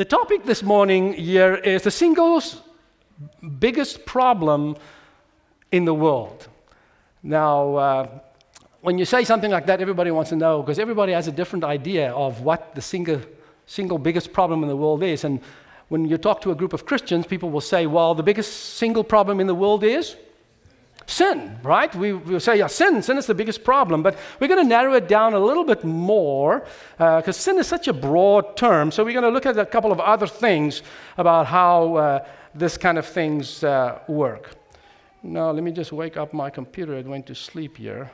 The topic this morning here is the single biggest problem in the world. Now, uh, when you say something like that, everybody wants to know because everybody has a different idea of what the single, single biggest problem in the world is. And when you talk to a group of Christians, people will say, well, the biggest single problem in the world is sin, right? We, we say, yeah, sin, sin is the biggest problem, but we're going to narrow it down a little bit more because uh, sin is such a broad term. So we're going to look at a couple of other things about how uh, this kind of things uh, work. Now, let me just wake up my computer. It went to sleep here.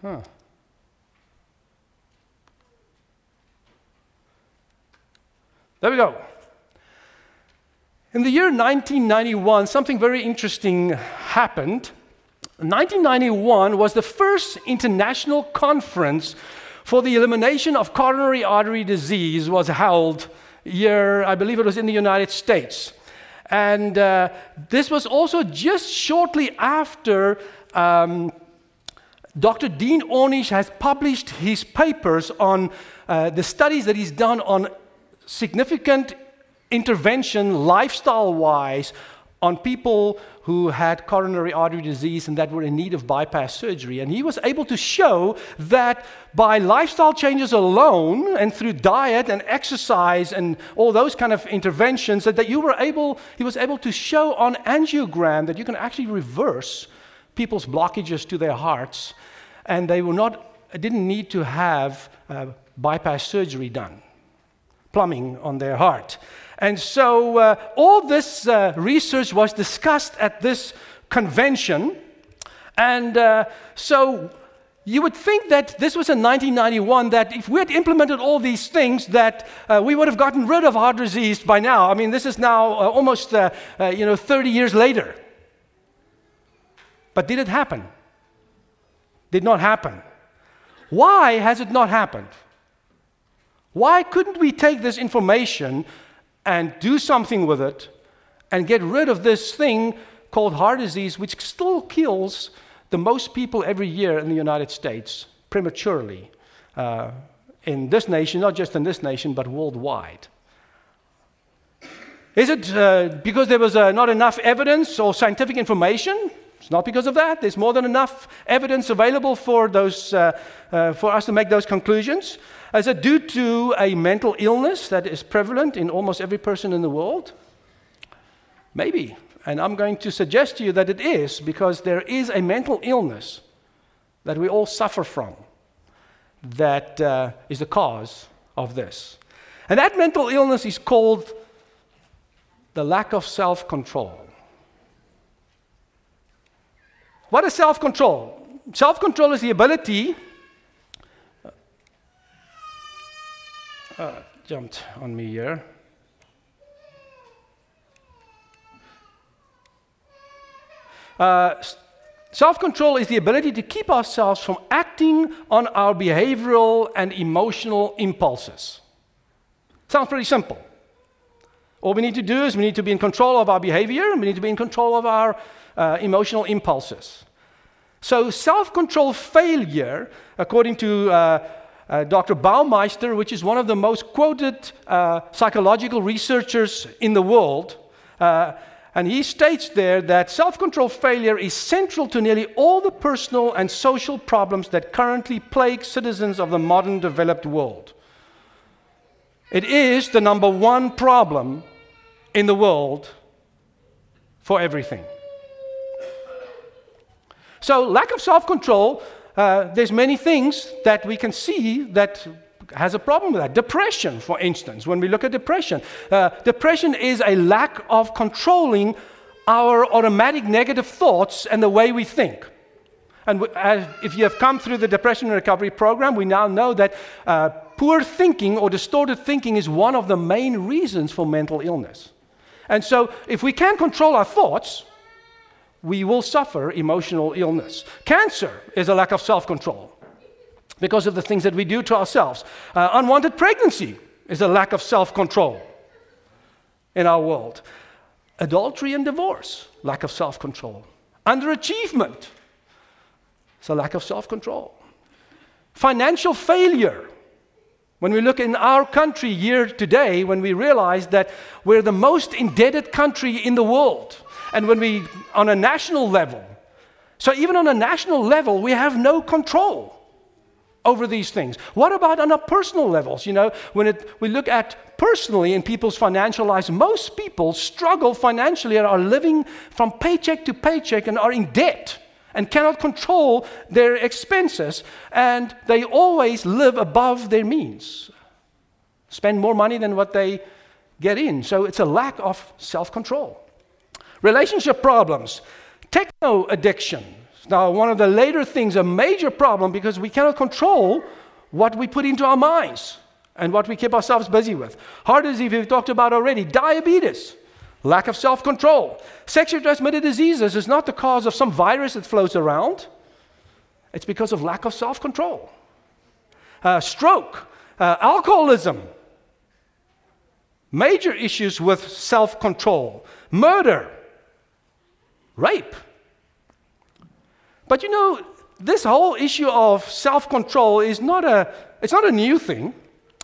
Huh. There we go. In the year 1991, something very interesting happened. 1991 was the first international conference for the elimination of coronary artery disease was held here, I believe it was in the United States. And uh, this was also just shortly after um, Dr. Dean Ornish has published his papers on uh, the studies that he's done on significant intervention lifestyle wise on people who had coronary artery disease and that were in need of bypass surgery. And he was able to show that by lifestyle changes alone and through diet and exercise and all those kind of interventions, that, that you were able, he was able to show on angiogram that you can actually reverse people's blockages to their hearts and they were not, didn't need to have uh, bypass surgery done, plumbing on their heart. And so uh, all this uh, research was discussed at this convention. And uh, so you would think that this was in 1991, that if we had implemented all these things, that uh, we would have gotten rid of heart disease by now. I mean, this is now uh, almost, uh, you know, 30 years later. But did it happen? Did not happen. Why has it not happened? Why couldn't we take this information and do something with it and get rid of this thing called heart disease, which still kills the most people every year in the United States prematurely uh, in this nation, not just in this nation, but worldwide. Is it uh, because there was uh, not enough evidence or scientific information? It's not because of that. There's more than enough evidence available for, those, uh, uh, for us to make those conclusions. Is it due to a mental illness that is prevalent in almost every person in the world? Maybe. And I'm going to suggest to you that it is because there is a mental illness that we all suffer from that uh, is the cause of this. And that mental illness is called the lack of self control. What is self control? Self control is the ability uh, jumped on me here. Uh, Self control is the ability to keep ourselves from acting on our behavioral and emotional impulses. Sounds pretty simple. All we need to do is we need to be in control of our behavior and we need to be in control of our uh, emotional impulses. So, self control failure, according to uh, uh, Dr. Baumeister, which is one of the most quoted uh, psychological researchers in the world. Uh, and he states there that self control failure is central to nearly all the personal and social problems that currently plague citizens of the modern developed world. It is the number one problem in the world for everything. So, lack of self control uh, there's many things that we can see that has a problem with that. Depression, for instance, when we look at depression, uh, depression is a lack of controlling our automatic negative thoughts and the way we think. And if you have come through the depression recovery program, we now know that uh, poor thinking or distorted thinking is one of the main reasons for mental illness. And so, if we can't control our thoughts, we will suffer emotional illness. Cancer is a lack of self control because of the things that we do to ourselves. Uh, unwanted pregnancy is a lack of self control in our world. Adultery and divorce, lack of self control. Underachievement, it's a lack of self control. financial failure. When we look in our country here today, when we realize that we're the most indebted country in the world, and when we, on a national level, so even on a national level, we have no control over these things. What about on a personal levels? You know, when it, we look at personally in people's financial lives, most people struggle financially and are living from paycheck to paycheck and are in debt and cannot control their expenses, and they always live above their means, spend more money than what they get in. So it's a lack of self control. Relationship problems. Techno addiction. Now, one of the later things, a major problem because we cannot control what we put into our minds and what we keep ourselves busy with. Heart disease, we've talked about already. Diabetes, lack of self control. Sexually transmitted diseases is not the cause of some virus that floats around, it's because of lack of self control. Uh, stroke, uh, alcoholism, major issues with self control. Murder, rape. But you know, this whole issue of self-control is not a it's not a new thing.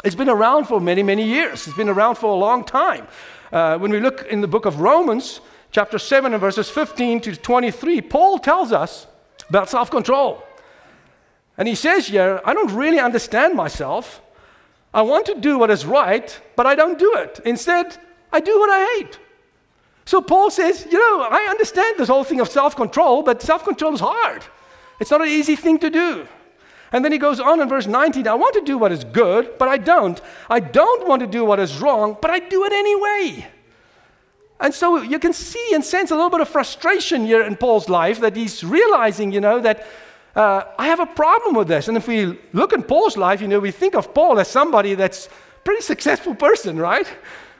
It's been around for many, many years. It's been around for a long time. Uh, when we look in the book of Romans, chapter 7 and verses 15 to 23, Paul tells us about self control. And he says here, I don't really understand myself. I want to do what is right, but I don't do it. Instead, I do what I hate. So Paul says, you know, I understand this whole thing of self control, but self control is hard. It's not an easy thing to do. And then he goes on in verse 19 I want to do what is good, but I don't. I don't want to do what is wrong, but I do it anyway. And so you can see and sense a little bit of frustration here in Paul's life that he's realizing, you know, that uh, I have a problem with this. And if we look in Paul's life, you know, we think of Paul as somebody that's a pretty successful person, right?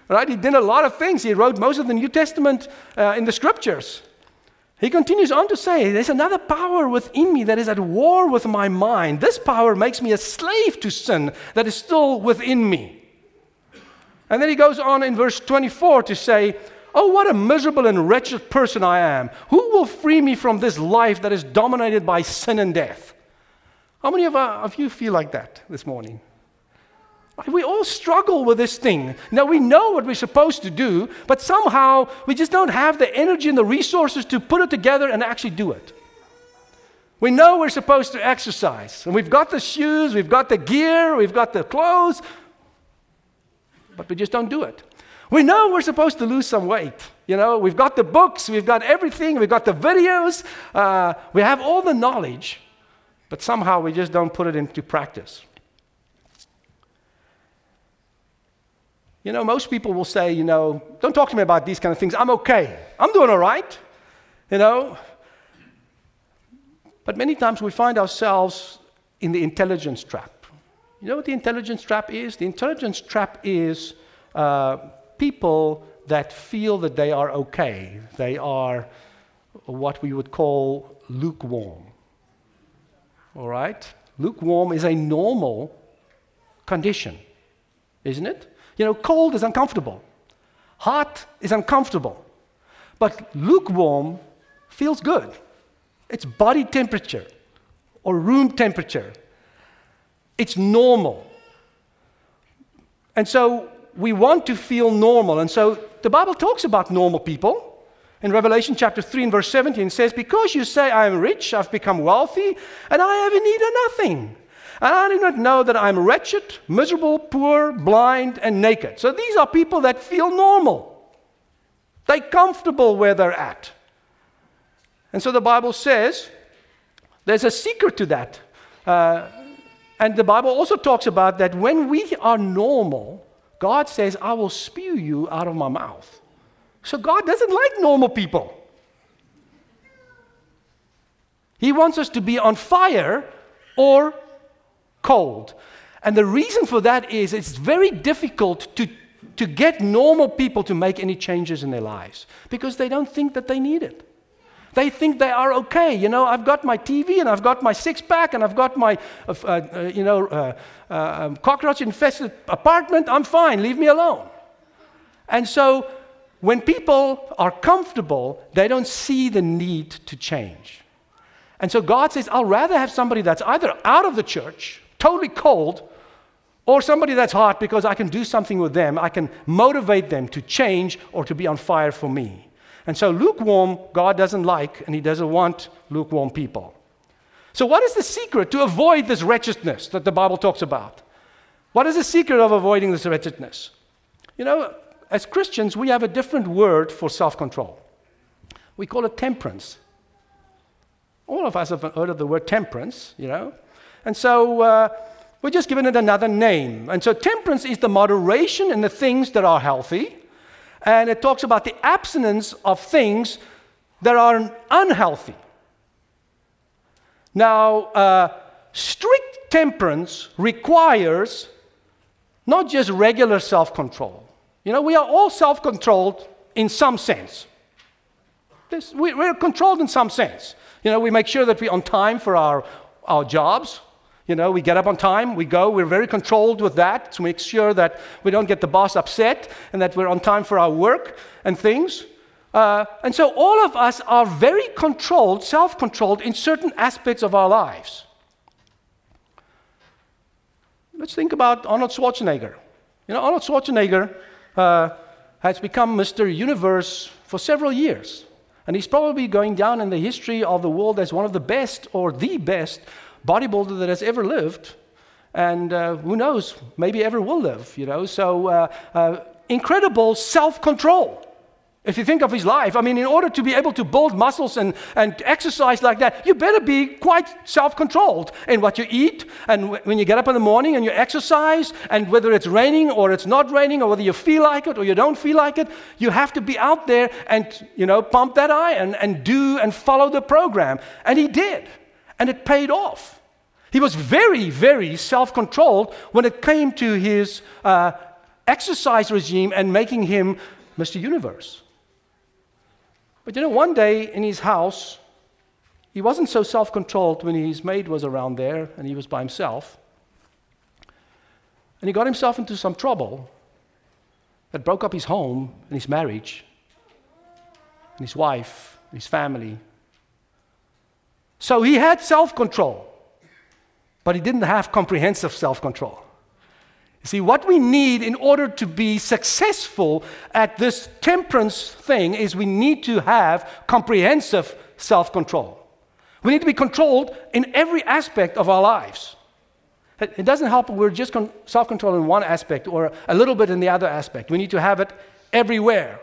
Right? He did a lot of things. He wrote most of the New Testament uh, in the scriptures. He continues on to say, There's another power within me that is at war with my mind. This power makes me a slave to sin that is still within me. And then he goes on in verse 24 to say, Oh, what a miserable and wretched person I am. Who will free me from this life that is dominated by sin and death? How many of, uh, of you feel like that this morning? We all struggle with this thing. Now, we know what we're supposed to do, but somehow we just don't have the energy and the resources to put it together and actually do it. We know we're supposed to exercise, and we've got the shoes, we've got the gear, we've got the clothes, but we just don't do it. We know we're supposed to lose some weight. You know, we've got the books, we've got everything, we've got the videos, uh, we have all the knowledge, but somehow we just don't put it into practice. You know, most people will say, you know, don't talk to me about these kind of things. I'm okay. I'm doing all right. You know? But many times we find ourselves in the intelligence trap. You know what the intelligence trap is? The intelligence trap is uh, people that feel that they are okay. They are what we would call lukewarm. All right? Lukewarm is a normal condition, isn't it? You know, cold is uncomfortable, hot is uncomfortable, but lukewarm feels good. It's body temperature or room temperature, it's normal. And so we want to feel normal. And so the Bible talks about normal people. In Revelation chapter 3 and verse 17 it says, Because you say, I am rich, I've become wealthy, and I have need of nothing. And I do not know that I'm wretched, miserable, poor, blind, and naked. So these are people that feel normal. They're comfortable where they're at. And so the Bible says there's a secret to that. Uh, and the Bible also talks about that when we are normal, God says, I will spew you out of my mouth. So God doesn't like normal people. He wants us to be on fire or cold. And the reason for that is it's very difficult to, to get normal people to make any changes in their lives because they don't think that they need it. They think they are okay. You know, I've got my TV and I've got my six pack and I've got my, uh, uh, you know, uh, uh um, cockroach infested apartment. I'm fine. Leave me alone. And so when people are comfortable, they don't see the need to change. And so God says, I'll rather have somebody that's either out of the church, totally cold, or somebody that's hot because I can do something with them. I can motivate them to change or to be on fire for me. And so, lukewarm, God doesn't like, and He doesn't want lukewarm people. So, what is the secret to avoid this wretchedness that the Bible talks about? What is the secret of avoiding this wretchedness? You know, as Christians, we have a different word for self control. We call it temperance. All of us have heard of the word temperance, you know. And so uh, we're just giving it another name. And so temperance is the moderation in the things that are healthy and it talks about the abstinence of things that are unhealthy. Now, uh, strict temperance requires not just regular self control. You know, we are all self controlled in some sense. This, we, we're controlled in some sense. You know, we make sure that we're on time for our, our jobs. You know, we get up on time, we go, we're very controlled with that to make sure that we don't get the boss upset and that we're on time for our work and things. Uh, and so all of us are very controlled, self controlled in certain aspects of our lives. Let's think about Arnold Schwarzenegger. You know, Arnold Schwarzenegger uh, has become Mr. Universe for several years. And he's probably going down in the history of the world as one of the best or the best bodybuilder that has ever lived, and uh, who knows, maybe ever will live, you know. So, uh, uh, incredible self control. If you think of his life, I mean, in order to be able to build muscles and, and exercise like that, you better be quite self controlled in what you eat and w- when you get up in the morning and you exercise, and whether it's raining or it's not raining, or whether you feel like it or you don't feel like it, you have to be out there and, you know, pump that iron and do and follow the program. And he did, and it paid off. He was very, very self controlled when it came to his uh, exercise regime and making him Mr. Universe. But you know, one day in his house, he wasn't so self controlled when his maid was around there and he was by himself. And he got himself into some trouble that broke up his home and his marriage, and his wife, and his family. So he had self control but he didn't have comprehensive self control. You see, what we need in order to be successful at this temperance thing is we need to have comprehensive self control. We need to be controlled in every aspect of our lives. It doesn't help if we're just con- self control in one aspect or a little bit in the other aspect. We need to have it everywhere.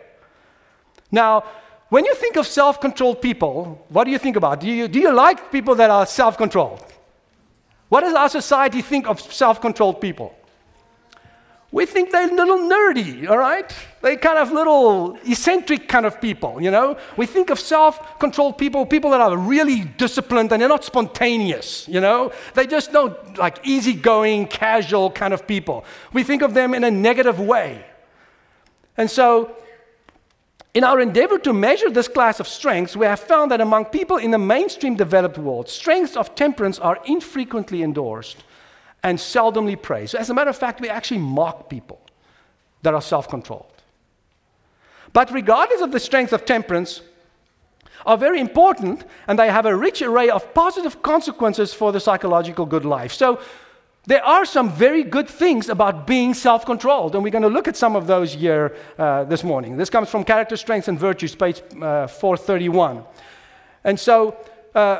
Now, when you think of self controlled people, what do you think about? Do you, do you like people that are self controlled? What does our society think of self controlled people? We think they're a little nerdy, all right? They're kind of little eccentric kind of people, you know? We think of self controlled people, people that are really disciplined and they're not spontaneous, you know? They just don't like easygoing, casual kind of people. We think of them in a negative way. And so in our endeavor to measure this class of strengths, we have found that among people in the mainstream developed world, strengths of temperance are infrequently endorsed and seldomly praised. As a matter of fact, we actually mock people that are self controlled. But regardless of the strength of temperance, are very important and they have a rich array of positive consequences for the psychological good life. So there are some very good things about being self controlled, and we're going to look at some of those here uh, this morning. This comes from Character, Strengths, and Virtues, page uh, 431. And so, uh,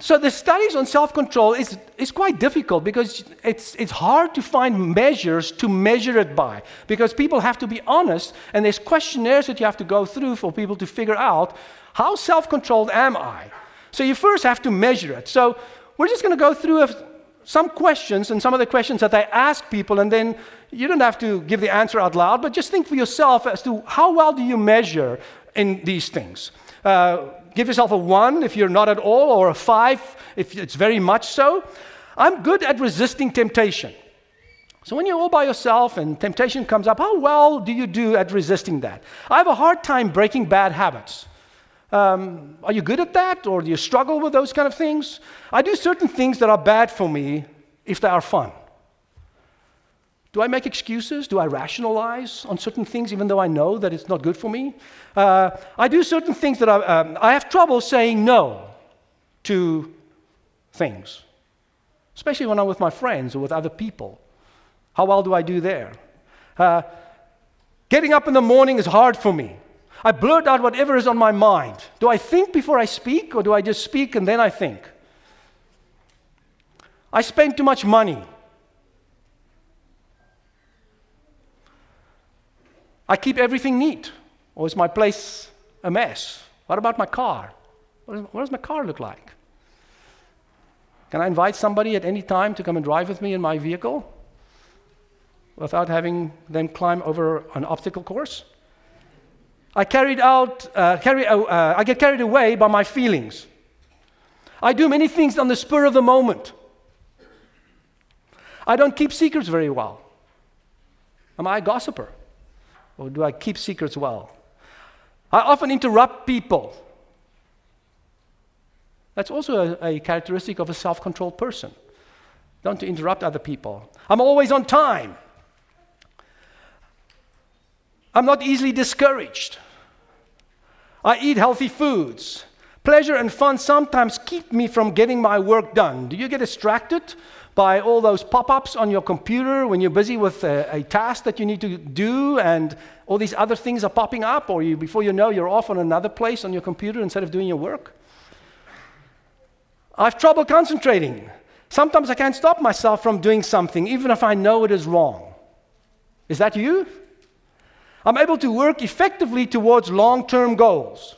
so the studies on self control is, is quite difficult because it's, it's hard to find measures to measure it by because people have to be honest, and there's questionnaires that you have to go through for people to figure out how self controlled am I? So you first have to measure it. So we're just going to go through a some questions and some of the questions that I ask people, and then you don't have to give the answer out loud, but just think for yourself as to how well do you measure in these things. Uh, give yourself a one if you're not at all, or a five if it's very much so. I'm good at resisting temptation. So when you're all by yourself and temptation comes up, how well do you do at resisting that? I have a hard time breaking bad habits. Um, are you good at that, or do you struggle with those kind of things? I do certain things that are bad for me if they are fun. Do I make excuses? Do I rationalize on certain things even though I know that it's not good for me? Uh, I do certain things that I, um, I have trouble saying no. to things, especially when I'm with my friends or with other people. How well do I do there? Uh, getting up in the morning is hard for me. I blurt out whatever is on my mind. Do I think before I speak, or do I just speak and then I think? I spend too much money. I keep everything neat, or is my place a mess? What about my car? What, does my car look like? Can I invite somebody at any time to come and drive with me in my vehicle without having them climb over an obstacle course? I carried out, uh, carry, uh, uh, I get carried away by my feelings. I do many things on the spur of the moment. I don't keep secrets very well. Am I a gossiper? Or do I keep secrets well? I often interrupt people. That's also a, a characteristic of a self controlled person. Don't interrupt other people. I'm always on time. I'm not easily discouraged. I eat healthy foods. Pleasure and fun sometimes keep me from getting my work done. Do you get distracted by all those pop ups on your computer when you're busy with a, a, task that you need to do and all these other things are popping up, or you, before you know, you're off on another place on your computer instead of doing your work? I have trouble concentrating. Sometimes I can't stop myself from doing something, even if I know it is wrong. Is that you? I'm able to work effectively towards long term goals.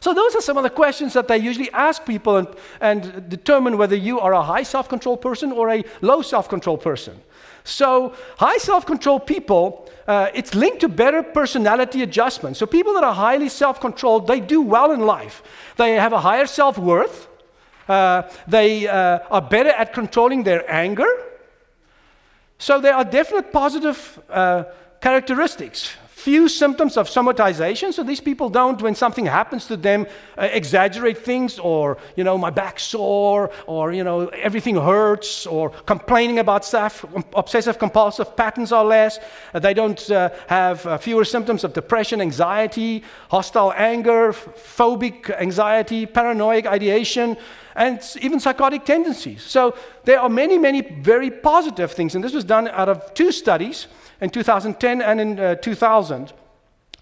So, those are some of the questions that they usually ask people and, and determine whether you are a high self control person or a low self control person. So, high self control people, uh, it's linked to better personality adjustment. So, people that are highly self controlled, they do well in life. They have a higher self worth, uh, they uh, are better at controlling their anger. So, there are definite positive uh, characteristics few symptoms of somatization. So these people don't, when something happens to them, uh, exaggerate things or, you know, my back sore or, you know, everything hurts or complaining about stuff. Obsessive compulsive patterns are less. Uh, they don't uh, have uh, fewer symptoms of depression, anxiety, hostile anger, phobic anxiety, paranoid ideation and even psychotic tendencies. So there are many, many very positive things. And this was done out of two studies in 2010 and in uh, 2000.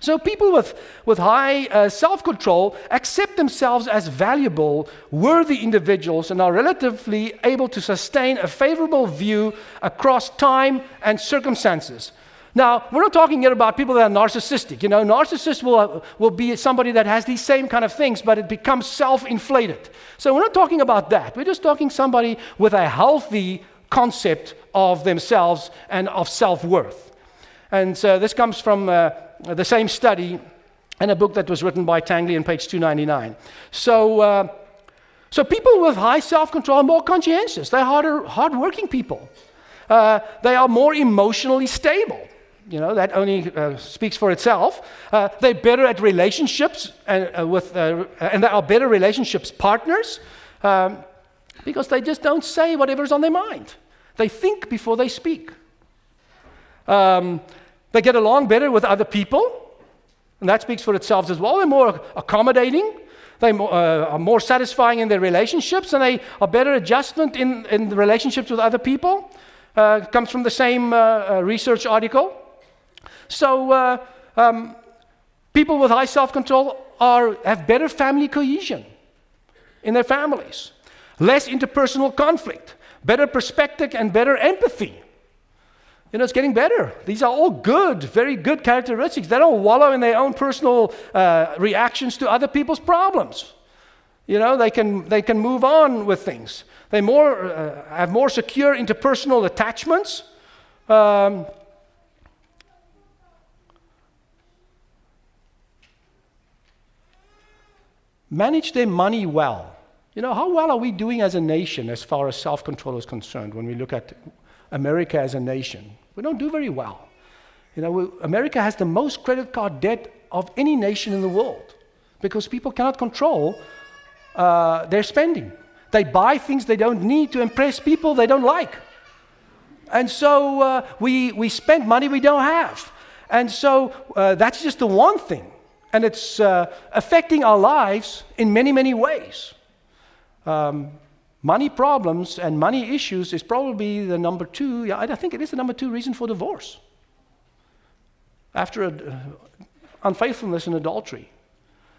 So, people with, with high uh, self control accept themselves as valuable, worthy individuals and are relatively able to sustain a favorable view across time and circumstances. Now, we're not talking here about people that are narcissistic. You know, narcissists will, will be somebody that has these same kind of things, but it becomes self inflated. So, we're not talking about that. We're just talking somebody with a healthy concept of themselves and of self worth. And so this comes from uh, the same study in a book that was written by Tangney on page 299. So, uh, so people with high self control are more conscientious, they're harder, hardworking people. Uh, they are more emotionally stable. You know, that only uh, speaks for itself. Uh, they're better at relationships and, uh, with, uh, and they are better relationships partners um, because they just don't say whatever's on their mind. They think before they speak. Um, they get along better with other people, and that speaks for itself as well. They're more accommodating, they uh, are more satisfying in their relationships, and they are better adjustment in, in the relationships with other people. Uh, comes from the same uh, uh research article. So, uh, um, people with high self control have better family cohesion in their families, less interpersonal conflict, better perspective, and better empathy. You know, it's getting better. These are all good, very good characteristics. They don't wallow in their own personal uh, reactions to other people's problems. You know, they can, they can move on with things. They more, uh, have more secure interpersonal attachments. Um, manage their money well. You know, how well are we doing as a nation as far as self control is concerned when we look at America as a nation? We don't do very well. You know, we, America has the most credit card debt of any nation in the world because people cannot control uh, their spending. They buy things they don't need to impress people they don't like. And so uh, we, we spend money we don't have. And so uh, that's just the one thing. And it's uh, affecting our lives in many, many ways. Um, money problems and money issues is probably the number two, yeah, I think it is the number two reason for divorce after a, uh, unfaithfulness and adultery.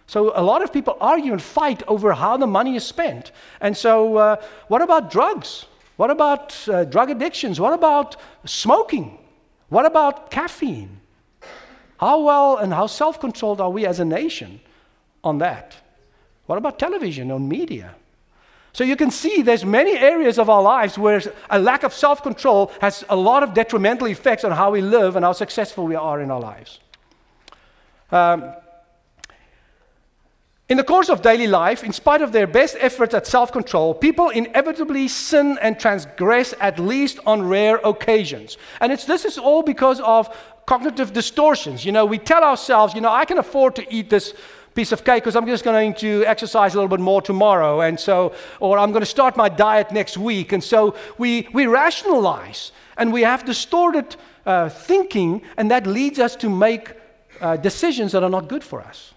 So a lot of people argue and fight over how the money is spent. And so, uh, what about drugs? What about uh, drug addictions? What about smoking? What about caffeine? How well and how self controlled are we as a nation on that? What about television, on media? So you can see there's many areas of our lives where a lack of self-control has a lot of detrimental effects on how we live and how successful we are in our lives. Um, in the course of daily life, in spite of their best efforts at self control, people inevitably sin and transgress at least on rare occasions. And this is all because of cognitive distortions. You know, we tell ourselves, you know, I can afford to eat this piece of cake because I'm just going to exercise a little bit more tomorrow. And so, or I'm going to start my diet next week. And so we, we rationalize and we have distorted uh, thinking, and that leads us to make uh, decisions that are not good for us.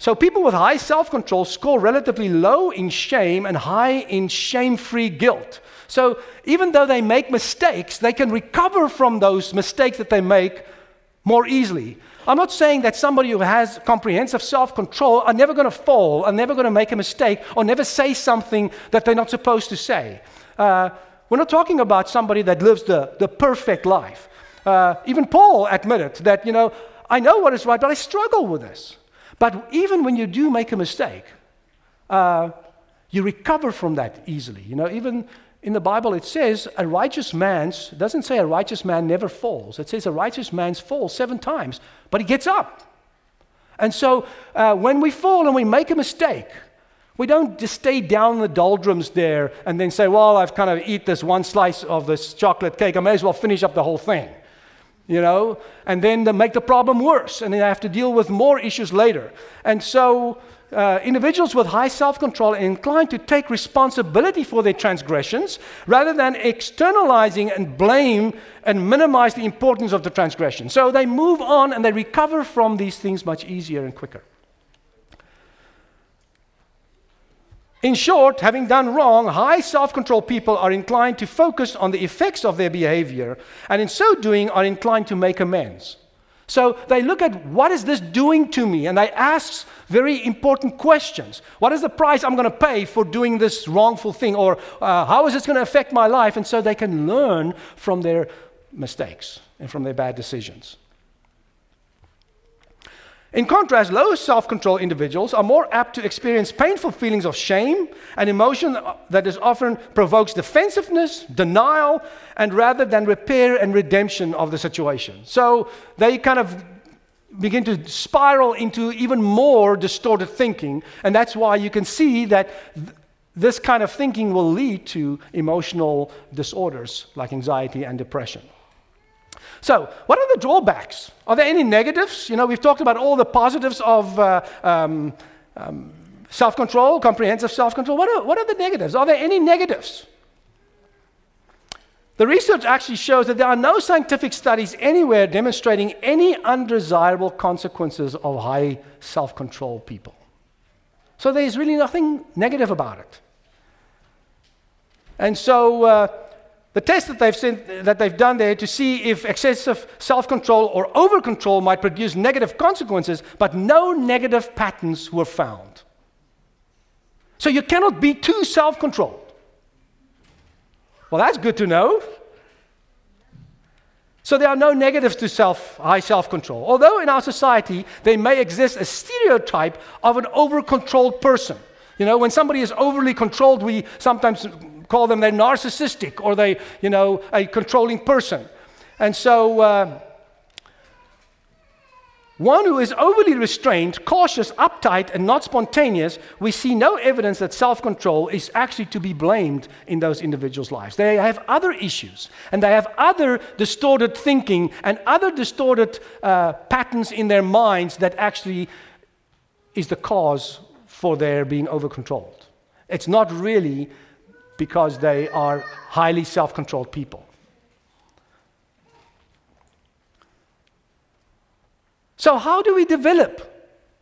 So, people with high self control score relatively low in shame and high in shame free guilt. So, even though they make mistakes, they can recover from those mistakes that they make more easily. I'm not saying that somebody who has comprehensive self control are never going to fall, are never going to make a mistake, or never say something that they're not supposed to say. Uh, we're not talking about somebody that lives the, the perfect life. Uh, even Paul admitted that, you know, I know what is right, but I struggle with this. But even when you do make a mistake, uh, you recover from that easily. You know, even in the Bible it says a righteous man's doesn't say a righteous man never falls. It says a righteous man's falls seven times, but he gets up. And so uh, when we fall and we make a mistake, we don't just stay down in the doldrums there and then say, well, I've kind of eat this one slice of this chocolate cake. I may as well finish up the whole thing you know, and then make the problem worse, and then I have to deal with more issues later. And so, uh, individuals with high self control are inclined to take responsibility for their transgressions rather than externalizing and blame and minimize the importance of the transgression. So, they move on and they recover from these things much easier and quicker. In short, having done wrong, high self control people are inclined to focus on the effects of their behavior, and in so doing, are inclined to make amends. So they look at what is this doing to me, and they ask very important questions. What is the price I'm going to pay for doing this wrongful thing, or uh, how is this going to affect my life? And so they can learn from their mistakes and from their bad decisions. In contrast, low self control individuals are more apt to experience painful feelings of shame, an emotion that is often provokes defensiveness, denial, and rather than repair and redemption of the situation. So they kind of begin to spiral into even more distorted thinking, and that's why you can see that th- this kind of thinking will lead to emotional disorders like anxiety and depression. So, what are the drawbacks? Are there any negatives? You know, we've talked about all the positives of uh, um, um, self control, comprehensive self control. What are, what are the negatives? Are there any negatives? The research actually shows that there are no scientific studies anywhere demonstrating any undesirable consequences of high self control people. So, there's really nothing negative about it. And so, uh, the test that they've, sent, that they've done there to see if excessive self control or over control might produce negative consequences, but no negative patterns were found. So you cannot be too self controlled. Well, that's good to know. So there are no negatives to self, high self control. Although in our society there may exist a stereotype of an over controlled person. You know, when somebody is overly controlled, we sometimes call them they're narcissistic or they, you know, a controlling person. And so, uh, one who is overly restrained, cautious, uptight, and not spontaneous, we see no evidence that self control is actually to be blamed in those individuals' lives. They have other issues, and they have other distorted thinking and other distorted uh, patterns in their minds that actually is the cause for their being over controlled. It's not really because they are highly self controlled people. So, how do we develop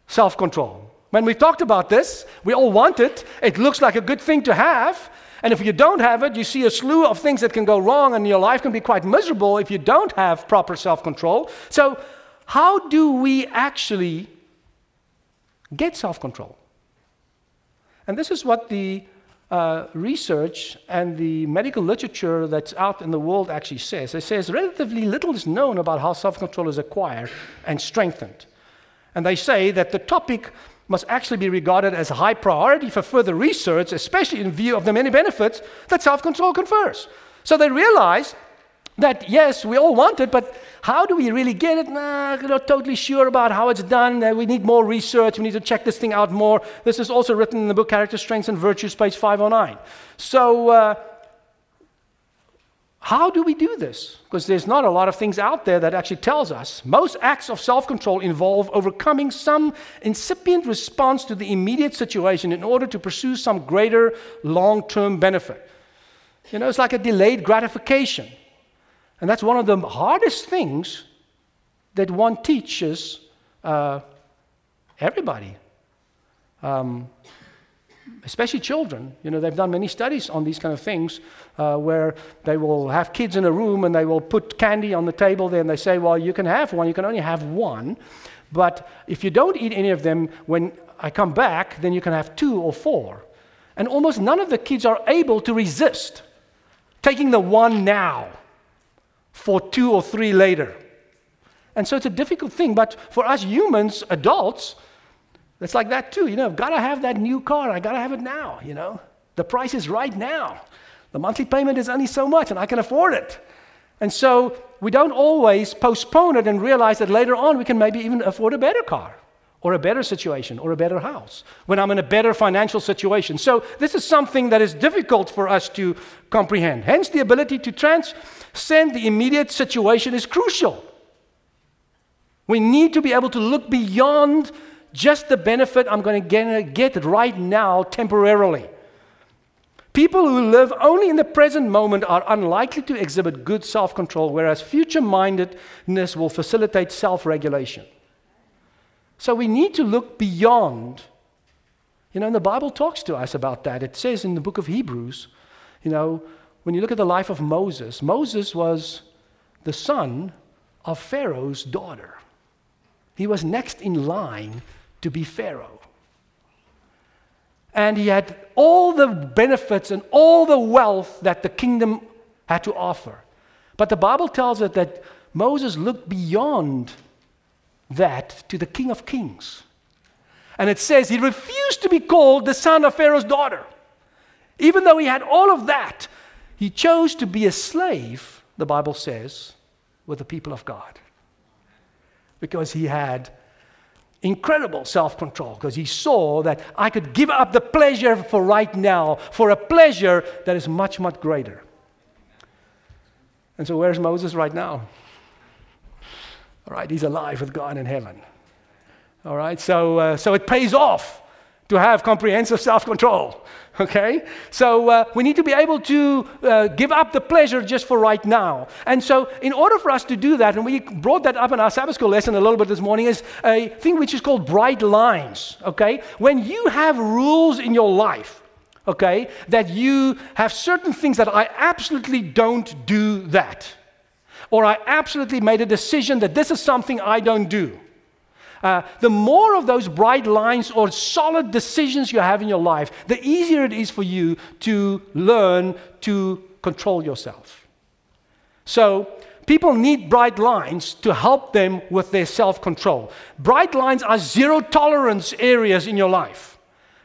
self control? When we've talked about this, we all want it. It looks like a good thing to have. And if you don't have it, you see a slew of things that can go wrong, and your life can be quite miserable if you don't have proper self control. So, how do we actually get self control? And this is what the uh, research and the medical literature that's out in the world actually says. It says relatively little is known about how self control is acquired and strengthened. And they say that the topic must actually be regarded as a high priority for further research, especially in view of the many benefits that self control confers. So they realize that yes, we all want it, but how do we really get it? Nah, not totally sure about how it's done. Uh, we need more research. We need to check this thing out more. This is also written in the book Character Strengths and Virtues, page 509. So, uh, how do we do this? Because there's not a lot of things out there that actually tells us. Most acts of self-control involve overcoming some incipient response to the immediate situation in order to pursue some greater long-term benefit. You know, it's like a delayed gratification. And that's one of the hardest things that one teaches uh, everybody, um, especially children. You know, they've done many studies on these kind of things uh, where they will have kids in a room and they will put candy on the table there and they say, well, you can have one, you can only have one. But if you don't eat any of them when I come back, then you can have two or four. And almost none of the kids are able to resist taking the one now for two or three later. And so it's a difficult thing, but for us humans, adults, it's like that too. You know, I've got to have that new car. I got to have it now, you know. The price is right now. The monthly payment is only so much, and I can afford it. And so we don't always postpone it and realize that later on we can maybe even afford a better car or a better situation or a better house when I'm in a better financial situation. So this is something that is difficult for us to comprehend. Hence, the ability to transcend the immediate situation is crucial. We need to be able to look beyond just the benefit I'm going to get right now temporarily. People who live only in the present moment are unlikely to exhibit good self control, whereas future mindedness will facilitate self regulation. So we need to look beyond. You know, and the Bible talks to us about that. It says in the book of Hebrews, you know, when you look at the life of Moses, Moses was the son of Pharaoh's daughter. He was next in line to be Pharaoh. And he had all the benefits and all the wealth that the kingdom had to offer. But the Bible tells us that Moses looked beyond that to the King of Kings. And it says he refused to be called the son of Pharaoh's daughter. Even though he had all of that, he chose to be a slave, the Bible says, with the people of God. Because he had incredible self control, because he saw that I could give up the pleasure for right now for a pleasure that is much, much greater. And so, where's Moses right now? All right, he's alive with God in heaven. All right, so, uh, so it pays off to have comprehensive self control. Okay? So uh, we need to be able to uh, give up the pleasure just for right now. And so, in order for us to do that, and we brought that up in our Sabbath school lesson a little bit this morning, is a thing which is called bright lines. Okay? When you have rules in your life, okay, that you have certain things that I absolutely don't do that, or I absolutely made a decision that this is something I don't do. Uh, the more of those bright lines or solid decisions you have in your life, the easier it is for you to learn to control yourself. So, people need bright lines to help them with their self control. Bright lines are zero tolerance areas in your life,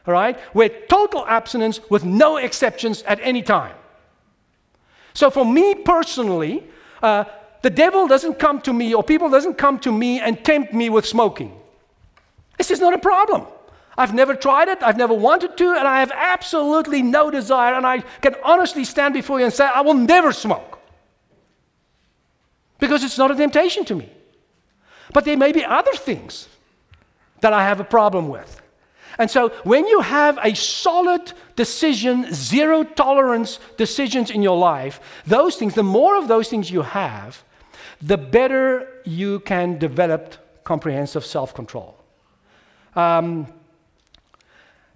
all right, where total abstinence with no exceptions at any time. So, for me personally, uh, the devil doesn't come to me or people doesn't come to me and tempt me with smoking. This is not a problem. I've never tried it, I've never wanted to, and I have absolutely no desire, and I can honestly stand before you and say, I will never smoke. Because it's not a temptation to me. But there may be other things that I have a problem with. And so when you have a solid decision, zero tolerance decisions in your life, those things, the more of those things you have, the better you can develop comprehensive self control. Um,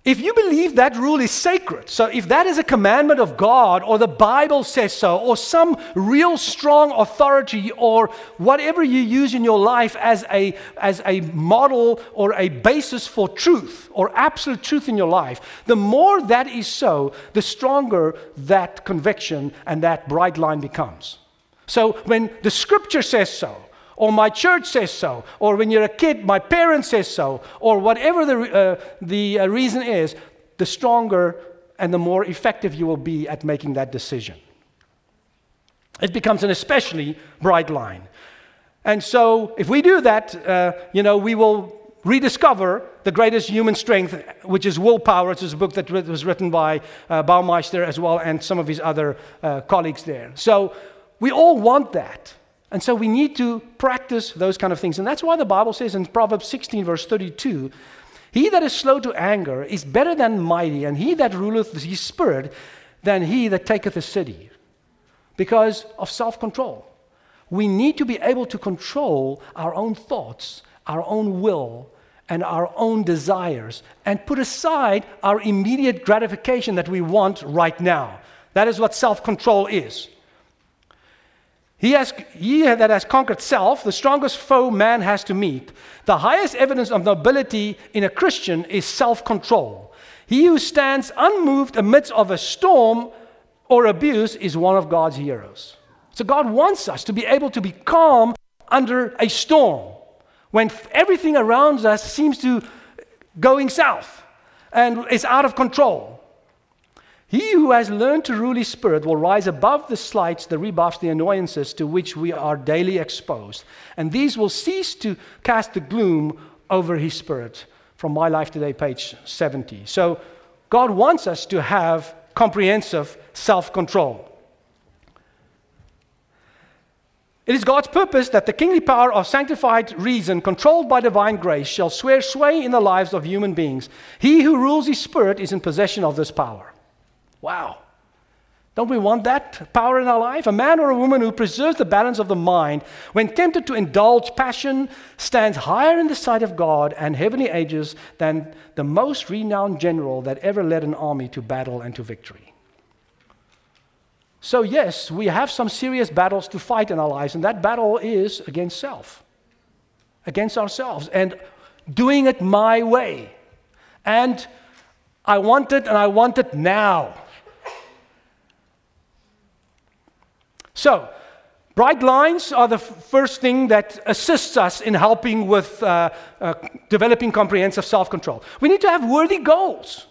If you believe that rule is sacred, so if that is a commandment of God, or the Bible says so, or some real strong authority, or whatever you use in your life as a, as a model or a basis for truth or absolute truth in your life, the more that is so, the stronger that conviction and that bright line becomes. So when the scripture says so, or my church says so, or when you're a kid, my parents says so, or whatever the, uh, the uh, reason is, the stronger and the more effective you will be at making that decision. It becomes an especially bright line. And so, if we do that, uh, you know, we will rediscover the greatest human strength, which is willpower. It's a book that was written by uh, Baumeister as well and some of his other uh, colleagues there. So, we all want that. And so we need to practice those kind of things. And that's why the Bible says in Proverbs 16, verse 32 He that is slow to anger is better than mighty, and he that ruleth his spirit than he that taketh a city. Because of self control. We need to be able to control our own thoughts, our own will, and our own desires, and put aside our immediate gratification that we want right now. That is what self control is. He, has, he that has conquered self, the strongest foe man has to meet. The highest evidence of nobility in a Christian is self control. He who stands unmoved amidst of a storm or abuse is one of God's heroes. So God wants us to be able to be calm under a storm when everything around us seems to going south and is out of control. He who has learned to rule his spirit will rise above the slights, the rebuffs, the annoyances to which we are daily exposed. And these will cease to cast the gloom over his spirit. From My Life Today, page 70. So, God wants us to have comprehensive self control. It is God's purpose that the kingly power of sanctified reason, controlled by divine grace, shall swear sway in the lives of human beings. He who rules his spirit is in possession of this power. Wow. Don't we want that power in our life? A man or a woman who preserves the balance of the mind when tempted to indulge passion stands higher in the sight of God and heavenly ages than the most renowned general that ever led an army to battle and to victory. So, yes, we have some serious battles to fight in our lives, and that battle is against self, against ourselves, and doing it my way. And I want it, and I want it now. So, bright lines are the f- first thing that assists us in helping with uh, uh, developing comprehensive self control. We need to have worthy goals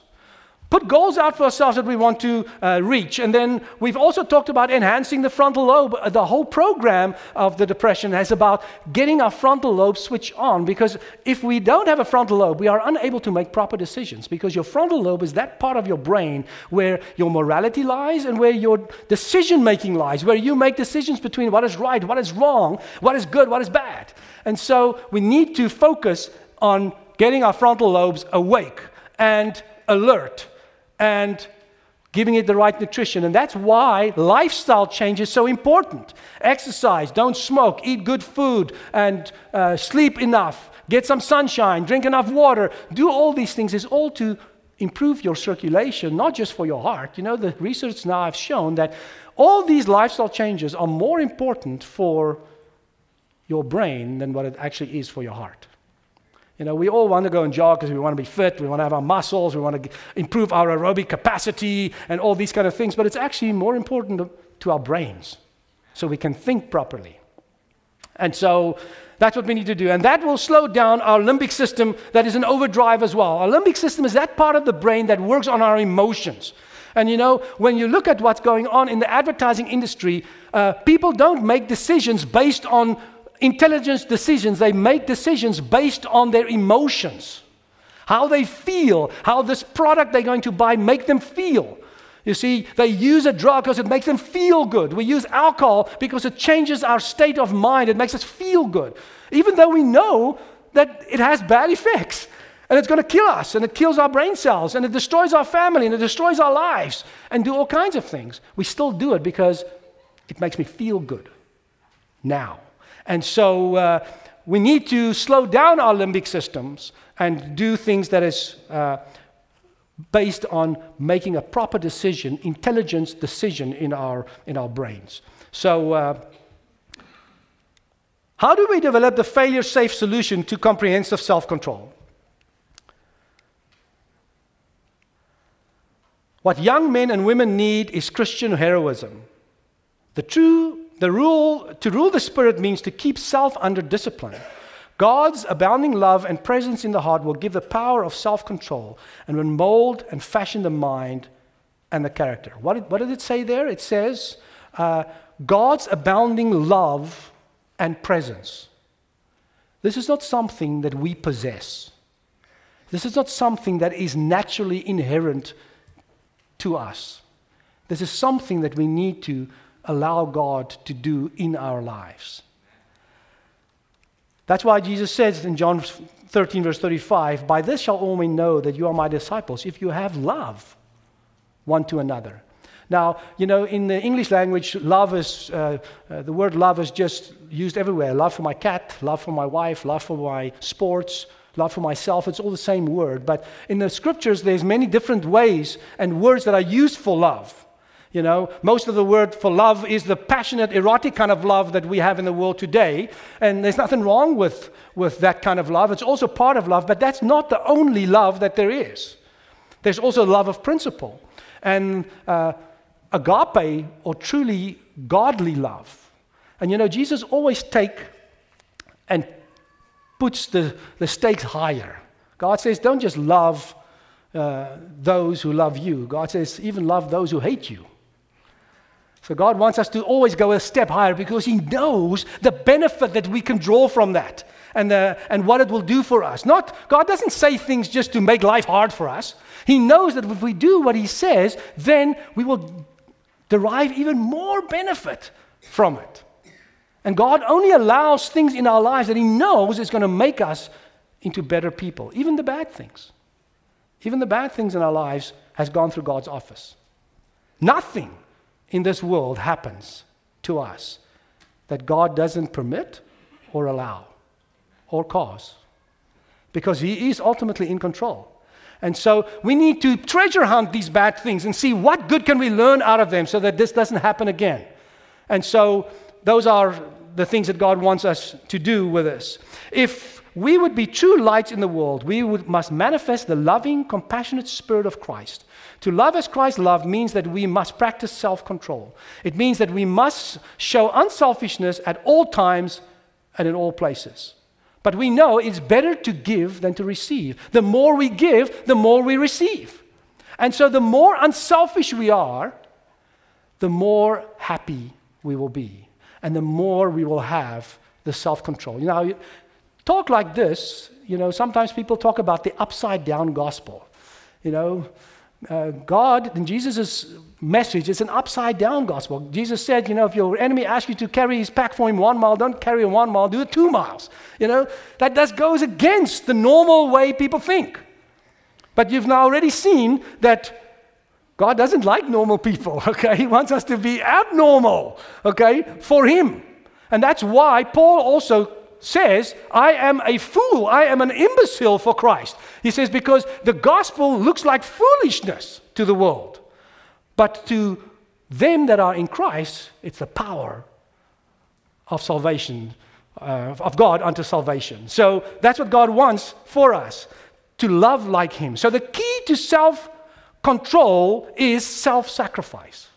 put goals out for ourselves that we want to uh, reach. And then we've also talked about enhancing the frontal lobe. The whole program of the depression is about getting our frontal lobe switched on because if we don't have a frontal lobe, we are unable to make proper decisions because your frontal lobe is that part of your brain where your morality lies and where your decision making lies, where you make decisions between what is right, what is wrong, what is good, what is bad. And so we need to focus on getting our frontal lobes awake and alert and giving it the right nutrition. And that's why lifestyle change is so important. Exercise, don't smoke, eat good food, and uh, sleep enough, get some sunshine, drink enough water. Do all these things is all to improve your circulation, not just for your heart. You know, the research now have shown that all these lifestyle changes are more important for your brain than what it actually is for your heart. You know, we all want to go and jog because we want to be fit, we want to have our muscles, we want to improve our aerobic capacity and all these kind of things, but it's actually more important to our brains so we can think properly. And so that's what we need to do. And that will slow down our limbic system that is in overdrive as well. Our limbic system is that part of the brain that works on our emotions. And you know, when you look at what's going on in the advertising industry, uh, people don't make decisions based on intelligence decisions, they make decisions based on their emotions. How they feel, how this product they're going to buy make them feel. You see, they use a drug because it makes them feel good. We use alcohol because it changes our state of mind. It makes us feel good. Even though we know that it has bad effects and it's going to kill us and it kills our brain cells and it destroys our family and it destroys our lives and do all kinds of things. We still do it because it makes me feel good now. And so uh, we need to slow down our limbic systems and do things that is uh, based on making a proper decision, intelligence decision in our, in our brains. So, uh, how do we develop the failure safe solution to comprehensive self control? What young men and women need is Christian heroism. The true the rule to rule the spirit means to keep self under discipline. God's abounding love and presence in the heart will give the power of self control and will mold and fashion the mind and the character. What did, what did it say there? It says, uh, God's abounding love and presence. This is not something that we possess. This is not something that is naturally inherent to us. This is something that we need to allow God to do in our lives. That's why Jesus says in John 13, verse 35, By this shall all men know that you are my disciples, if you have love one to another. Now, you know, in the English language, love is, uh, uh, the word love is just used everywhere. Love for my cat, love for my wife, love for my sports, love for myself. It's all the same word. But in the scriptures, there's many different ways and words that are used for love. You know, most of the word for love is the passionate, erotic kind of love that we have in the world today. And there's nothing wrong with, with that kind of love. It's also part of love, but that's not the only love that there is. There's also love of principle. And uh, agape, or truly godly love. And you know, Jesus always take and puts the, the stakes higher. God says, don't just love uh, those who love you. God says, even love those who hate you. So God wants us to always go a step higher because He knows the benefit that we can draw from that and, the, and what it will do for us. Not, God doesn't say things just to make life hard for us. He knows that if we do what He says, then we will derive even more benefit from it. And God only allows things in our lives that He knows is going to make us into better people, even the bad things. Even the bad things in our lives has gone through God's office. Nothing in this world happens to us that God doesn't permit or allow or cause because He is ultimately in control. And so we need to treasure hunt these bad things and see what good can we learn out of them so that this doesn't happen again. And so those are the things that God wants us to do with us. If we would be true lights in the world, we would, must manifest the loving, compassionate spirit of Christ. To love as Christ loved means that we must practice self control. It means that we must show unselfishness at all times and in all places. But we know it's better to give than to receive. The more we give, the more we receive. And so the more unselfish we are, the more happy we will be. And the more we will have the self control. You know, talk like this, you know, sometimes people talk about the upside down gospel. You know, uh, God and Jesus' message is an upside down gospel. Jesus said, you know, if your enemy asks you to carry his pack for him one mile, don't carry him one mile, do it two miles. You know, that, that goes against the normal way people think. But you've now already seen that God doesn't like normal people, okay? He wants us to be abnormal, okay, for him. And that's why Paul also says, I am a fool, I am an imbecile for Christ. He says, because the gospel looks like foolishness to the world. But to them that are in Christ, it's the power of salvation, uh, of God unto salvation. So that's what God wants for us to love like Him. So the key to self control is self sacrifice.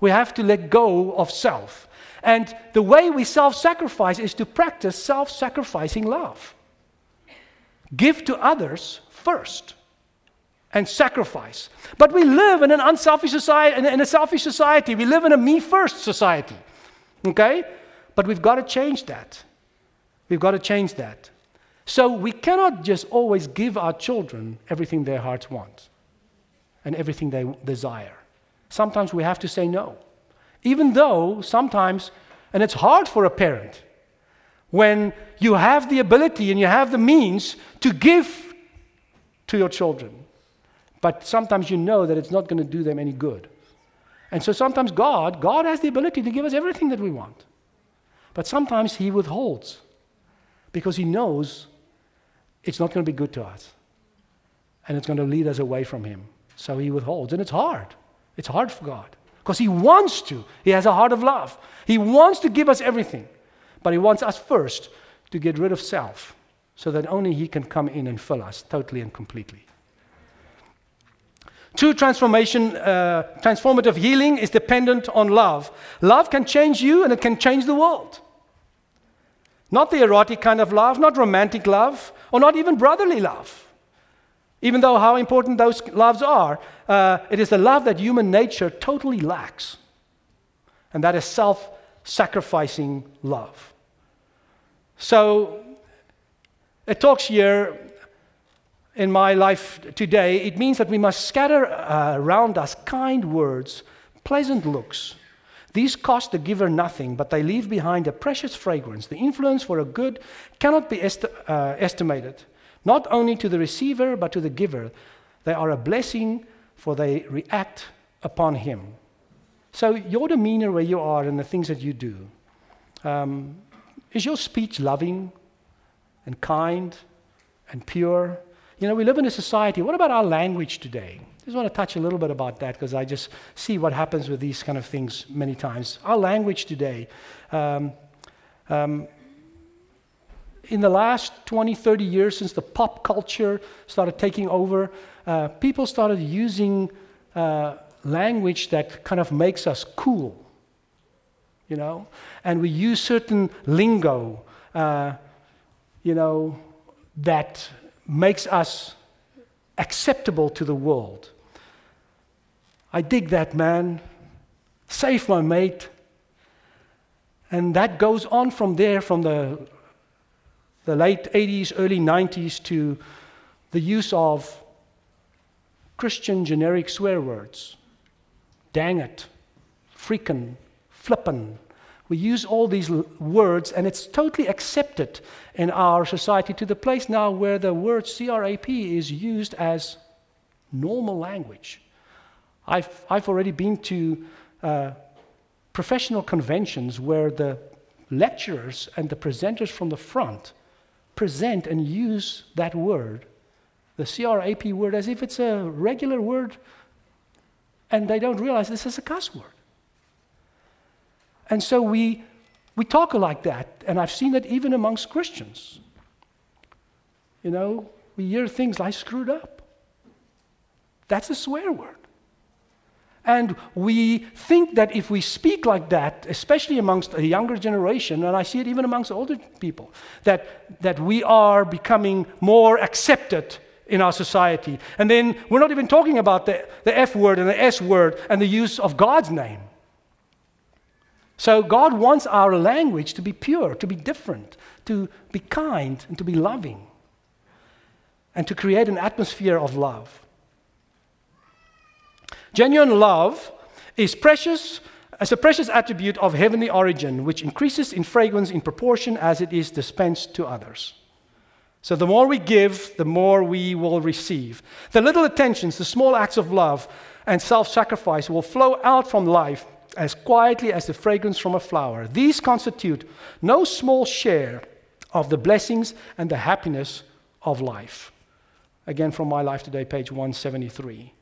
We have to let go of self. And the way we self sacrifice is to practice self sacrificing love. Give to others first and sacrifice. But we live in an unselfish society, in a selfish society. We live in a me first society. Okay? But we've got to change that. We've got to change that. So we cannot just always give our children everything their hearts want and everything they desire. Sometimes we have to say no. Even though sometimes, and it's hard for a parent, when you have the ability and you have the means to give to your children, but sometimes you know that it's not going to do them any good. And so sometimes God, God has the ability to give us everything that we want. But sometimes He withholds because He knows it's not going to be good to us. and it's going to lead us away from Him. So He withholds. And it's hard. It's hard for God because He wants to. He has a heart of love. He wants to give us everything, but He wants us first to get rid of self so that only He can come in and fill us totally and completely. True transformation, uh, transformative healing is dependent on love. Love can change you and it can change the world. Not the erotic kind of love, not romantic love, or not even brotherly love. Even though how important those loves are, uh, it is the love that human nature totally lacks. And that is self sacrificing love. So, it talks here in my life today, it means that we must scatter uh, around us kind words, pleasant looks. These cost the giver nothing, but they leave behind a precious fragrance. The influence for a good cannot be uh, estimated, not only to the receiver, but to the giver. They are a blessing, for they react upon him. So, your demeanor where you are and the things that you do, um, is your speech loving and kind and pure? You know, we live in a society. What about our language today? I just want to touch a little bit about that because I just see what happens with these kind of things many times. Our language today, um, um, in the last 20, 30 years since the pop culture started taking over, uh, people started using uh, language that kind of makes us cool, you know? And we use certain lingo, uh, you know, that makes us acceptable to the world. I dig that man. Save my mate. And that goes on from there, from the, the late 80s, early 90s, to the use of Christian generic swear words. Dang it, freaking, flippin', we use all these words, and it's totally accepted in our society to the place now where the word CRAP is used as normal language. I've, I've already been to uh, professional conventions where the lecturers and the presenters from the front present and use that word, the CRAP word, as if it's a regular word, and they don't realize this is a cuss word. And so we, we talk like that, and I've seen it even amongst Christians. You know, we hear things like screwed up. That's a swear word. And we think that if we speak like that, especially amongst a younger generation, and I see it even amongst older people, that, that we are becoming more accepted in our society. And then we're not even talking about the, the F word and the S word and the use of God's name. So God wants our language to be pure, to be different, to be kind, and to be loving, and to create an atmosphere of love. Genuine love is precious as a precious attribute of heavenly origin, which increases in fragrance in proportion as it is dispensed to others. So, the more we give, the more we will receive. The little attentions, the small acts of love and self sacrifice will flow out from life as quietly as the fragrance from a flower. These constitute no small share of the blessings and the happiness of life. Again, from My Life Today, page 173.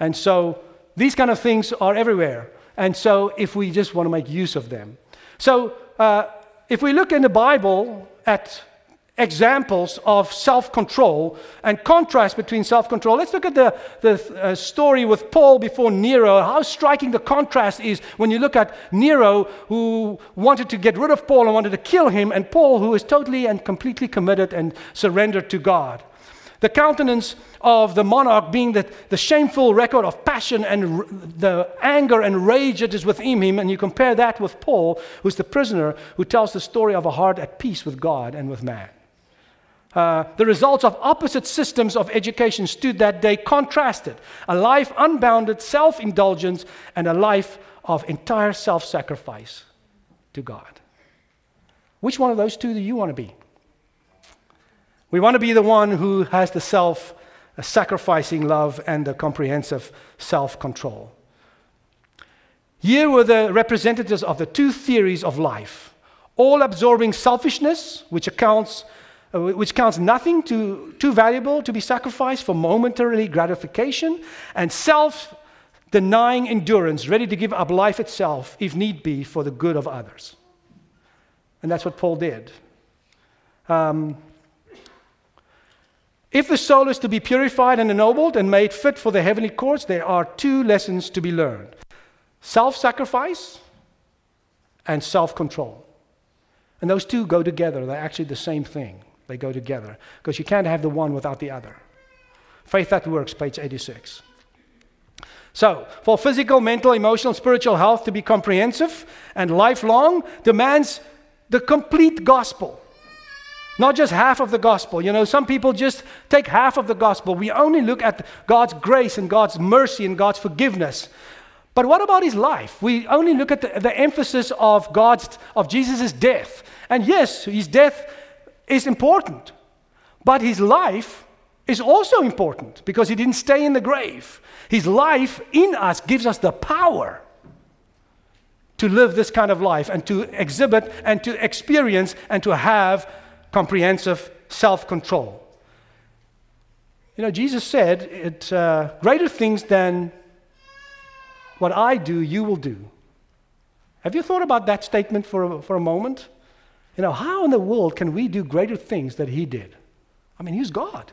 And so these kind of things are everywhere. And so if we just want to make use of them. So uh, if we look in the Bible at examples of self control and contrast between self control. Let's look at the, the uh, story with Paul before Nero, how striking the contrast is when you look at Nero, who wanted to get rid of Paul and wanted to kill him, and Paul, who is totally and completely committed and surrendered to God. The countenance of the monarch being the, the shameful record of passion and r- the anger and rage that is within him, and you compare that with Paul, who's the prisoner who tells the story of a heart at peace with God and with man. Uh, the results of opposite systems of education stood that day contrasted a life unbounded self indulgence and a life of entire self sacrifice to God. Which one of those two do you want to be? We want to be the one who has the self sacrificing love and the comprehensive self control. Here were the representatives of the two theories of life all absorbing selfishness, which accounts uh, which counts nothing to, too valuable to be sacrificed for momentary gratification, and self denying endurance, ready to give up life itself, if need be, for the good of others. And that's what Paul did. Um, if the soul is to be purified and ennobled and made fit for the heavenly courts, there are two lessons to be learned self sacrifice and self control. And those two go together. They're actually the same thing. They go together because you can't have the one without the other. Faith that works, page 86. So, for physical, mental, emotional, spiritual health to be comprehensive and lifelong demands the complete gospel. Not just half of the gospel. You know, some people just take half of the gospel. We only look at God's grace and God's mercy and God's forgiveness. But what about his life? We only look at the, the emphasis of God's of Jesus' death. And yes, his death is important. But his life is also important because he didn't stay in the grave. His life in us gives us the power to live this kind of life and to exhibit and to experience and to have comprehensive self control. You know, Jesus said, it, uh, Greater things than what I do, you will do. Have you thought about that statement for a, for a moment? You know, how in the world can we do greater things than he did? I mean, he's God.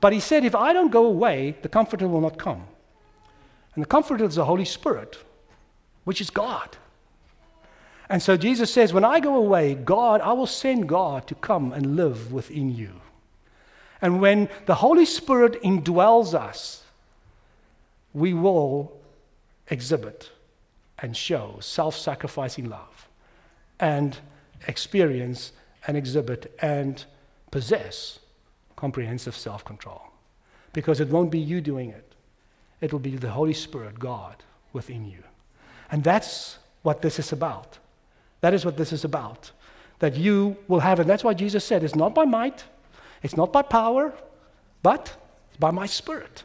But he said, if I don't go away, the Comforter will not come. And the Comforter is the Holy Spirit, which is God. And so Jesus says, When I go away, God, I will send God to come and live within you. And when the Holy Spirit indwells us, we will exhibit and show self sacrificing love and experience and exhibit and possess comprehensive self control. Because it won't be you doing it, it will be the Holy Spirit, God, within you. And that's what this is about. That is what this is about. That you will have it. That's why Jesus said, it's not by might, it's not by power, but by my spirit.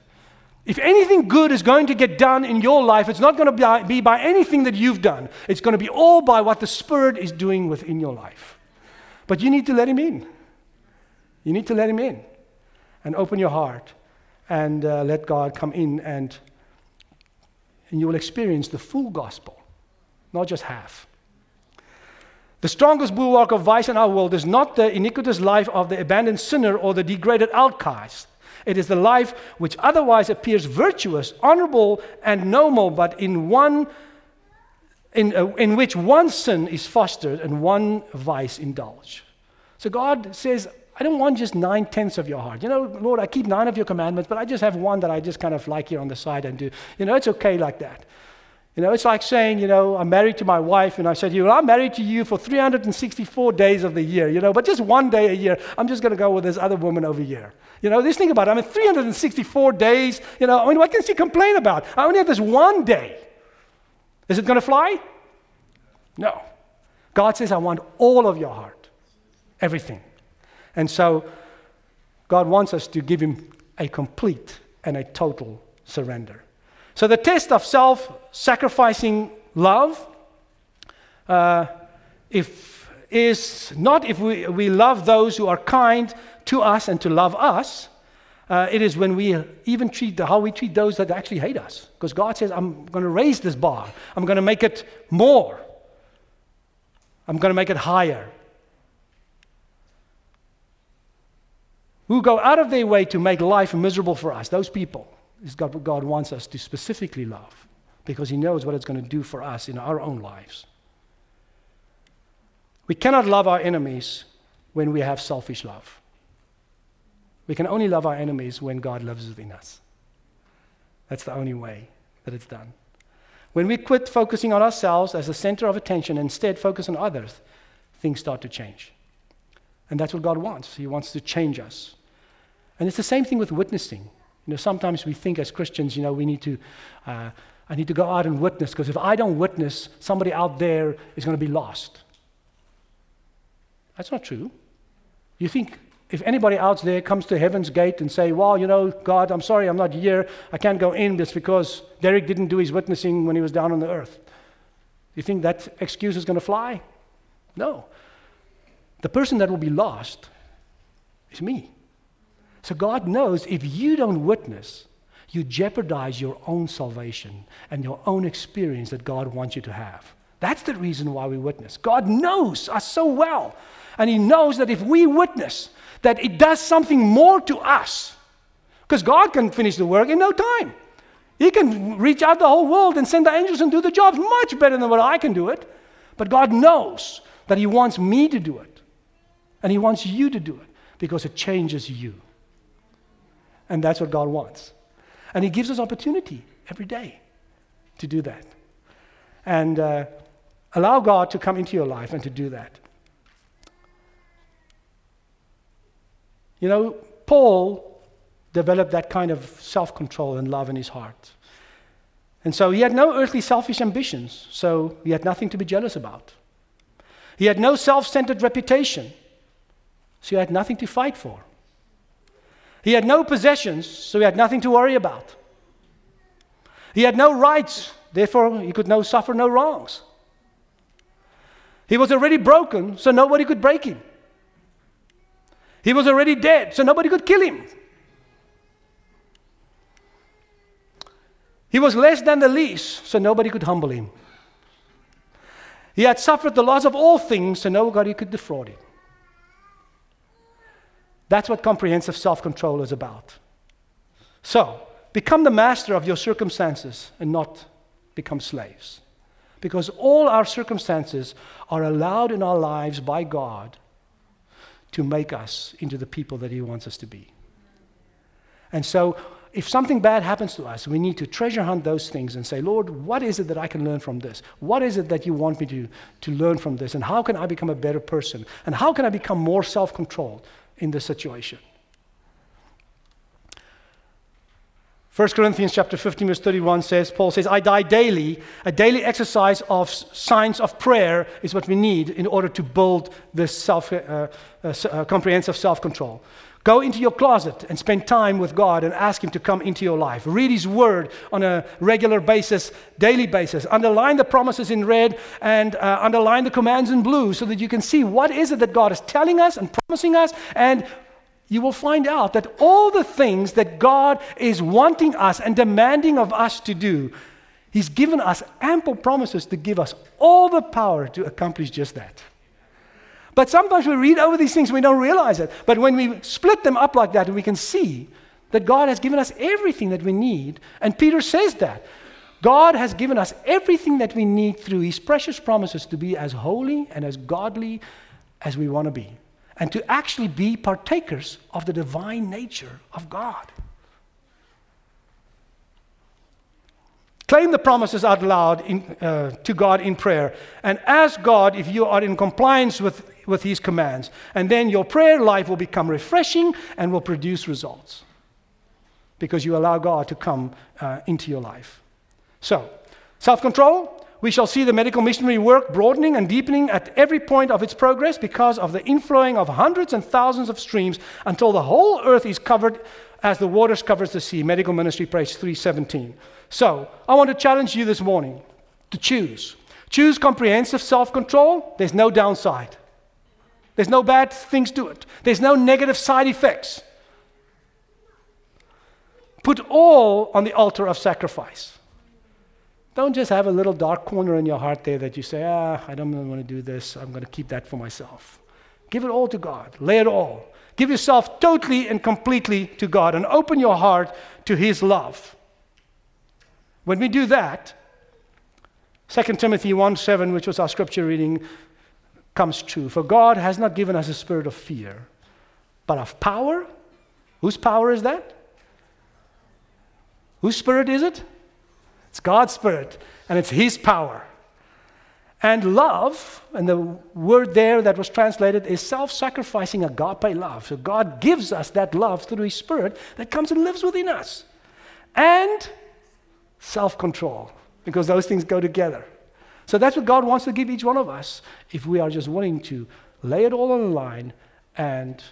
If anything good is going to get done in your life, it's not going to be by anything that you've done. It's going to be all by what the Spirit is doing within your life. But you need to let Him in. You need to let Him in and open your heart and uh, let God come in, and, and you will experience the full gospel, not just half. The strongest bulwark of vice in our world is not the iniquitous life of the abandoned sinner or the degraded outcast. It is the life which otherwise appears virtuous, honorable, and noble, but in one in, uh, in which one sin is fostered and one vice indulged. So God says, I don't want just nine tenths of your heart. You know, Lord, I keep nine of your commandments, but I just have one that I just kind of like here on the side and do. You know, it's okay like that. You know, it's like saying, you know, I'm married to my wife, and I said, you know, I'm married to you for 364 days of the year, you know, but just one day a year, I'm just going to go with this other woman over here. You know, just think about it. I mean, 364 days, you know, I mean, what can she complain about? I only have this one day. Is it going to fly? No. God says, I want all of your heart, everything. And so, God wants us to give Him a complete and a total surrender. So, the test of self sacrificing love uh, if, is not if we, we love those who are kind to us and to love us. Uh, it is when we even treat the, how we treat those that actually hate us. Because God says, I'm going to raise this bar, I'm going to make it more, I'm going to make it higher. Who go out of their way to make life miserable for us, those people is God, what God wants us to specifically love because He knows what it's going to do for us in our own lives. We cannot love our enemies when we have selfish love. We can only love our enemies when God loves within us. That's the only way that it's done. When we quit focusing on ourselves as the center of attention and instead focus on others, things start to change. And that's what God wants. He wants to change us. And it's the same thing with witnessing. You know, sometimes we think as Christians, you know, we need to, uh, I need to go out and witness because if I don't witness, somebody out there is going to be lost. That's not true. You think if anybody out there comes to heaven's gate and say, well, you know, God, I'm sorry I'm not here. I can't go in just because Derek didn't do his witnessing when he was down on the earth. You think that excuse is going to fly? No. The person that will be lost is me. So God knows if you don't witness, you jeopardize your own salvation and your own experience that God wants you to have. That's the reason why we witness. God knows us so well. And He knows that if we witness, that it does something more to us. Because God can finish the work in no time. He can reach out the whole world and send the angels and do the job much better than what I can do it. But God knows that He wants me to do it. And He wants you to do it because it changes you. And that's what God wants. And He gives us opportunity every day to do that. And uh, allow God to come into your life and to do that. You know, Paul developed that kind of self control and love in his heart. And so he had no earthly selfish ambitions, so he had nothing to be jealous about. He had no self centered reputation, so he had nothing to fight for. He had no possessions, so he had nothing to worry about. He had no rights, therefore, he could no suffer no wrongs. He was already broken, so nobody could break him. He was already dead, so nobody could kill him. He was less than the least, so nobody could humble him. He had suffered the loss of all things, so nobody could defraud him. That's what comprehensive self control is about. So, become the master of your circumstances and not become slaves. Because all our circumstances are allowed in our lives by God to make us into the people that He wants us to be. And so, if something bad happens to us, we need to treasure hunt those things and say, Lord, what is it that I can learn from this? What is it that you want me to, to learn from this? And how can I become a better person? And how can I become more self controlled in this situation? 1 Corinthians chapter 15, verse 31 says, Paul says, I die daily. A daily exercise of signs of prayer is what we need in order to build this self, uh, uh, uh, comprehensive self control. Go into your closet and spend time with God and ask Him to come into your life. Read His Word on a regular basis, daily basis. Underline the promises in red and uh, underline the commands in blue so that you can see what is it that God is telling us and promising us and you will find out that all the things that God is wanting us and demanding of us to do, He's given us ample promises to give us all the power to accomplish just that. But sometimes we read over these things and we don't realize it. But when we split them up like that, we can see that God has given us everything that we need. And Peter says that. God has given us everything that we need through His precious promises to be as holy and as godly as we want to be and to actually be partakers of the divine nature of God. Claim the promises out loud in, uh, to God in prayer and ask God if you are in compliance with, with His commands. And then your prayer life will become refreshing and will produce results because you allow God to come uh, into your life. So, self control, we shall see the medical missionary work broadening and deepening at every point of its progress because of the inflowing of hundreds and thousands of streams until the whole earth is covered as the waters covers the sea. Medical ministry, page 317. So, I want to challenge you this morning to choose. Choose comprehensive self control. There's no downside. There's no bad things to it. There's no negative side effects. Put all on the altar of sacrifice. Don't just have a little dark corner in your heart there that you say, ah, I don't really want to do this. I'm going to keep that for myself. Give it all to God. Lay it all. Give yourself totally and completely to God and open your heart to His love. When we do that, 2 Timothy 1 7, which was our scripture reading, comes true. For God has not given us a spirit of fear, but of power. Whose power is that? Whose spirit is it? It's God's Spirit and it's His power. And love, and the word there that was translated is self sacrificing agape love. So God gives us that love through His Spirit that comes and lives within us. And self control, because those things go together. So that's what God wants to give each one of us if we are just willing to lay it all on the line and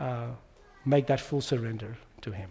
uh, make that full surrender to Him.